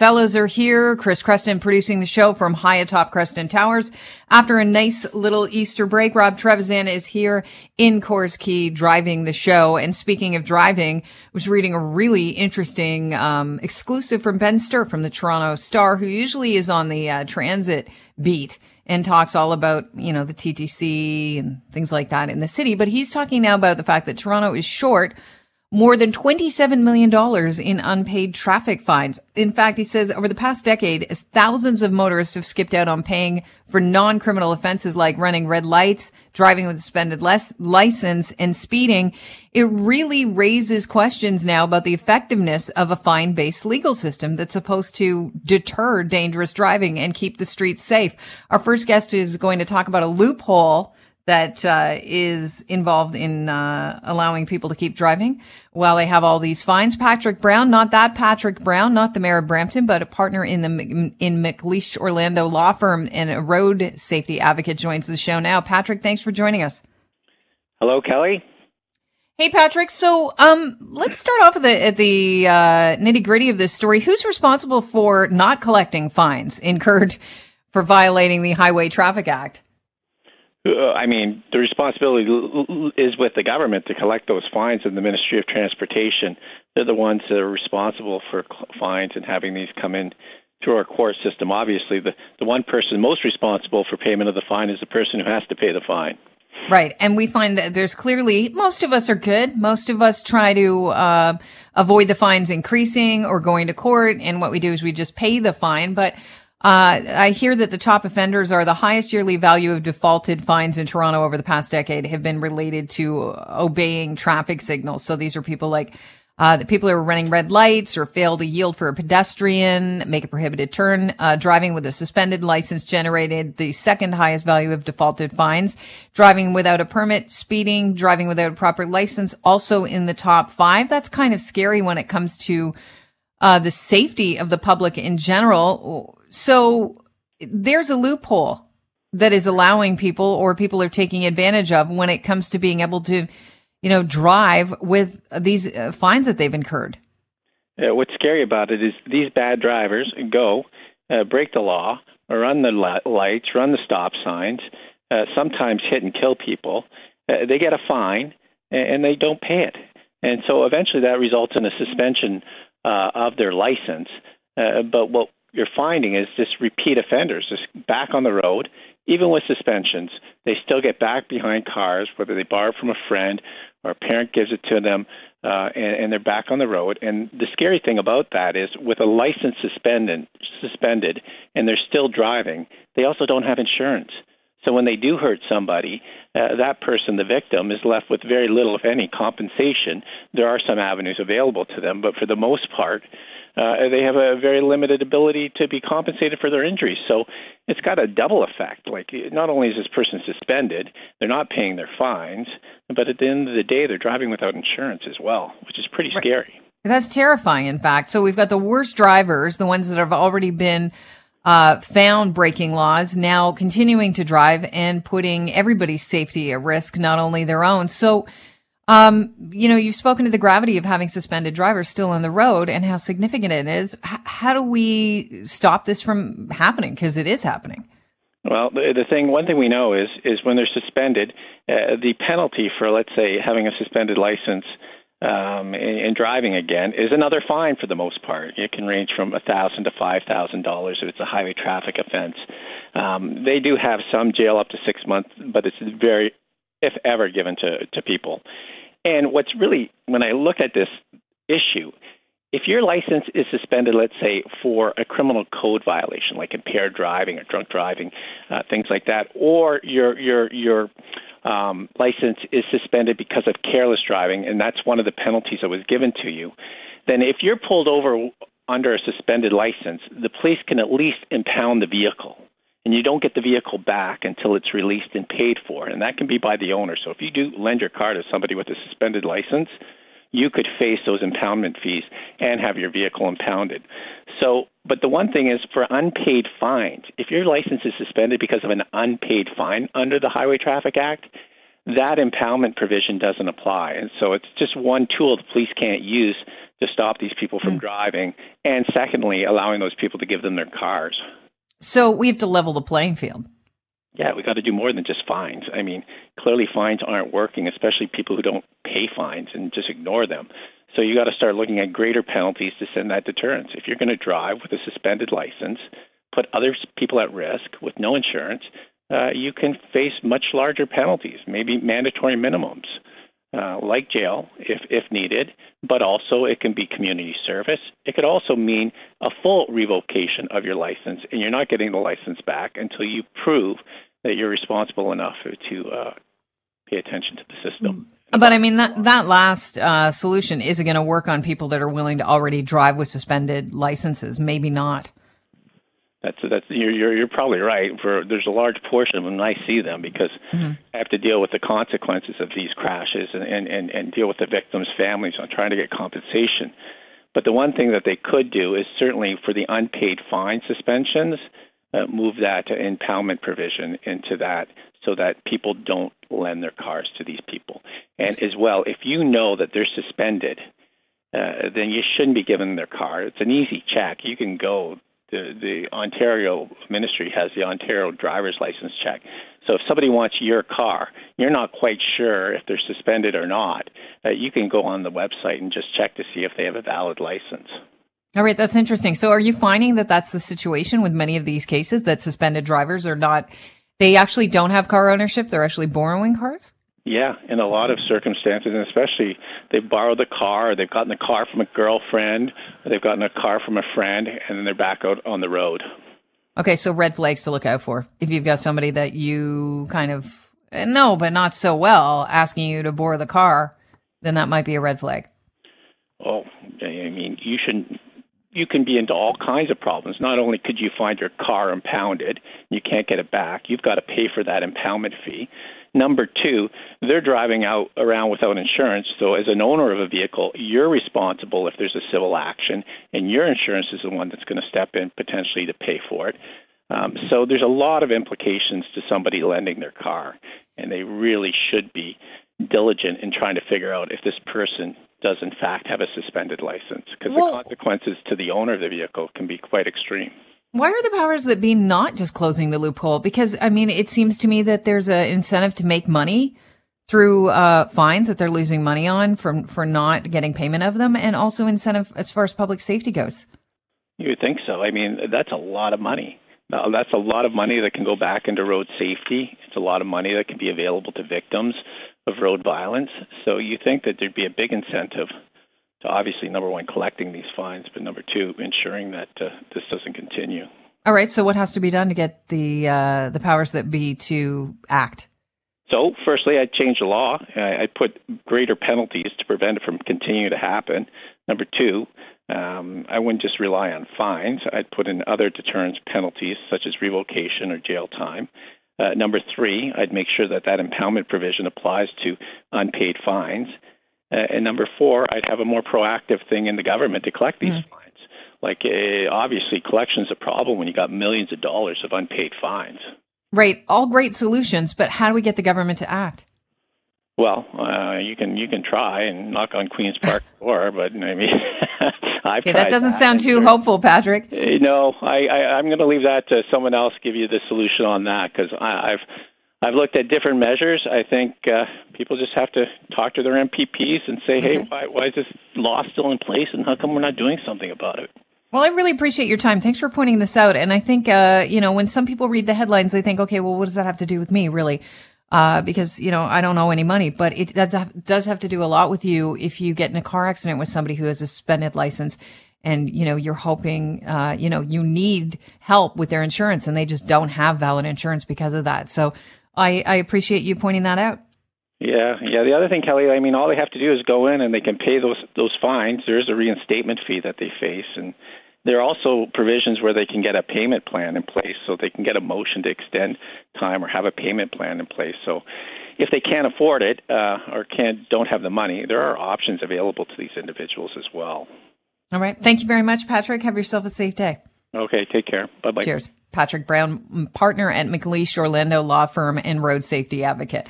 fellas are here. Chris Creston producing the show from high atop Creston Towers. After a nice little Easter break, Rob Trevisan is here in Coors Key driving the show. And speaking of driving, I was reading a really interesting um, exclusive from Ben Spurr from the Toronto Star, who usually is on the uh, transit beat and talks all about, you know, the TTC and things like that in the city. But he's talking now about the fact that Toronto is short more than $27 million in unpaid traffic fines. In fact, he says over the past decade, as thousands of motorists have skipped out on paying for non-criminal offenses like running red lights, driving with a suspended license, and speeding, it really raises questions now about the effectiveness of a fine-based legal system that's supposed to deter dangerous driving and keep the streets safe. Our first guest is going to talk about a loophole that uh, is involved in uh, allowing people to keep driving while they have all these fines. Patrick Brown, not that Patrick Brown, not the mayor of Brampton, but a partner in the in McLeish Orlando law firm and a road safety advocate, joins the show now. Patrick, thanks for joining us. Hello, Kelly. Hey, Patrick. So, um, let's start off at the, at the uh, nitty gritty of this story. Who's responsible for not collecting fines incurred for violating the Highway Traffic Act? Uh, I mean, the responsibility is with the government to collect those fines and the Ministry of Transportation. They're the ones that are responsible for fines and having these come in through our court system. Obviously, the, the one person most responsible for payment of the fine is the person who has to pay the fine. Right. And we find that there's clearly, most of us are good. Most of us try to uh, avoid the fines increasing or going to court. And what we do is we just pay the fine. But uh, I hear that the top offenders are the highest yearly value of defaulted fines in Toronto over the past decade have been related to obeying traffic signals. So these are people like uh, the people who are running red lights or fail to yield for a pedestrian, make a prohibited turn, uh, driving with a suspended license generated the second highest value of defaulted fines, driving without a permit, speeding, driving without a proper license, also in the top five. That's kind of scary when it comes to uh, the safety of the public in general. So there's a loophole that is allowing people or people are taking advantage of when it comes to being able to, you know, drive with these uh, fines that they've incurred. Yeah, what's scary about it is these bad drivers go, uh, break the law, run the lights, run the stop signs, uh, sometimes hit and kill people. Uh, they get a fine and they don't pay it. And so eventually that results in a suspension uh, of their license. Uh, but what you're finding is just repeat offenders, just back on the road, even with suspensions, they still get back behind cars, whether they borrow from a friend or a parent gives it to them, uh, and, and they're back on the road. And the scary thing about that is, with a license suspended, suspended, and they're still driving, they also don't have insurance. So when they do hurt somebody, uh, that person, the victim, is left with very little, if any, compensation. There are some avenues available to them, but for the most part, uh, they have a very limited ability to be compensated for their injuries. So it's got a double effect. Like, not only is this person suspended, they're not paying their fines, but at the end of the day, they're driving without insurance as well, which is pretty right. scary. That's terrifying, in fact. So we've got the worst drivers, the ones that have already been uh, found breaking laws, now continuing to drive and putting everybody's safety at risk, not only their own. So um, you know, you've spoken to the gravity of having suspended drivers still on the road and how significant it is. H- how do we stop this from happening? Because it is happening. Well, the, thing, one thing we know is is when they're suspended, uh, the penalty for let's say having a suspended license um, and, driving again is another fine for the most part. It can range from a thousand to five thousand dollars if it's a highway traffic offense. Um, they do have some jail up to six months, but it's very, if ever, given to to people. And what's really, when I look at this issue, if your license is suspended, let's say, for a criminal code violation, like impaired driving or drunk driving, uh, things like that, or your your your um, license is suspended because of careless driving, and that's one of the penalties that was given to you, then if you're pulled over under a suspended license, the police can at least impound the vehicle and you don't get the vehicle back until it's released and paid for, and that can be by the owner. So if you do lend your car to somebody with a suspended license, you could face those impoundment fees and have your vehicle impounded. So, but the one thing is for unpaid fines, if your license is suspended because of an unpaid fine under the Highway Traffic Act, that impoundment provision doesn't apply. And so it's just one tool the police can't use to stop these people from mm. driving, and secondly, allowing those people to give them their cars. So we have to level the playing field. Yeah, we got to do more than just fines. I mean, clearly fines aren't working, especially people who don't pay fines and just ignore them. So you got to start looking at greater penalties to send that deterrence. If you're going to drive with a suspended license, put other people at risk with no insurance, uh, you can face much larger penalties, maybe mandatory minimums. Uh, like jail if, if needed, but also it can be community service. It could also mean a full revocation of your license, and you're not getting the license back until you prove that you're responsible enough to uh, pay attention to the system. But I mean that that last uh, solution is it going to work on people that are willing to already drive with suspended licenses? Maybe not. That's that's you're you're, you're probably right. For there's a large portion of them I see them because mm-hmm. I have to deal with the consequences of these crashes and, and and and deal with the victims' families on trying to get compensation. But the one thing that they could do is certainly for the unpaid fine suspensions, uh, move that impoundment provision into that so that people don't lend their cars to these people. And as well, if you know that they're suspended, uh, then you shouldn't be giving them their car. It's an easy check. You can go the the Ontario Ministry has the Ontario driver's license check. So if somebody wants your car, you're not quite sure if they're suspended or not. Uh, you can go on the website and just check to see if they have a valid license. All right, that's interesting. So are you finding that that's the situation with many of these cases that suspended drivers are not they actually don't have car ownership, they're actually borrowing cars? Yeah, in a lot of circumstances, and especially they've borrowed the car, or they've gotten the car from a girlfriend, or they've gotten a car from a friend, and then they're back out on the road. Okay, so red flags to look out for. If you've got somebody that you kind of eh, know, but not so well, asking you to borrow the car, then that might be a red flag. Oh, I mean, you should you can be into all kinds of problems. Not only could you find your car impounded, you can't get it back, you've got to pay for that impoundment fee. Number two, they're driving out around without insurance. So, as an owner of a vehicle, you're responsible if there's a civil action, and your insurance is the one that's going to step in potentially to pay for it. Um, so, there's a lot of implications to somebody lending their car, and they really should be diligent in trying to figure out if this person does in fact have a suspended license because well, the consequences to the owner of the vehicle can be quite extreme. Why are the powers that be not just closing the loophole? Because I mean, it seems to me that there's an incentive to make money through uh, fines that they're losing money on from for not getting payment of them, and also incentive as far as public safety goes. You would think so. I mean, that's a lot of money. that's a lot of money that can go back into road safety. It's a lot of money that can be available to victims of road violence. So you think that there'd be a big incentive to obviously number one collecting these fines, but number two ensuring that uh, this doesn't continue. All right. So what has to be done to get the uh, the powers that be to act? So, firstly, I'd change the law. I'd put greater penalties to prevent it from continuing to happen. Number two, um, I wouldn't just rely on fines. I'd put in other deterrence penalties, such as revocation or jail time. Uh, number three, I'd make sure that that impoundment provision applies to unpaid fines. Uh, and number four, I'd have a more proactive thing in the government to collect these mm. fines. Like, uh, obviously, collection's a problem when you got millions of dollars of unpaid fines. Right. All great solutions, but how do we get the government to act? Well, uh, you can you can try and knock on Queens Park door, but I mean, I've okay, that doesn't that sound too hopeful, Patrick. Uh, no, I, I I'm going to leave that to someone else. Give you the solution on that because I've I've looked at different measures. I think uh, people just have to talk to their MPPs and say, okay. hey, why, why is this law still in place, and how come we're not doing something about it? Well, I really appreciate your time. Thanks for pointing this out. And I think, uh, you know, when some people read the headlines, they think, okay, well, what does that have to do with me, really? Uh, because you know I don't owe any money, but it have, does have to do a lot with you if you get in a car accident with somebody who has a suspended license, and you know you're hoping, uh, you know, you need help with their insurance, and they just don't have valid insurance because of that. So I, I appreciate you pointing that out. Yeah, yeah. The other thing, Kelly, I mean, all they have to do is go in and they can pay those those fines. There is a reinstatement fee that they face, and there are also provisions where they can get a payment plan in place, so they can get a motion to extend time or have a payment plan in place. So, if they can't afford it uh, or can't don't have the money, there are options available to these individuals as well. All right. Thank you very much, Patrick. Have yourself a safe day. Okay. Take care. Bye bye. Cheers. Patrick Brown, partner at McLeish Orlando Law Firm and road safety advocate.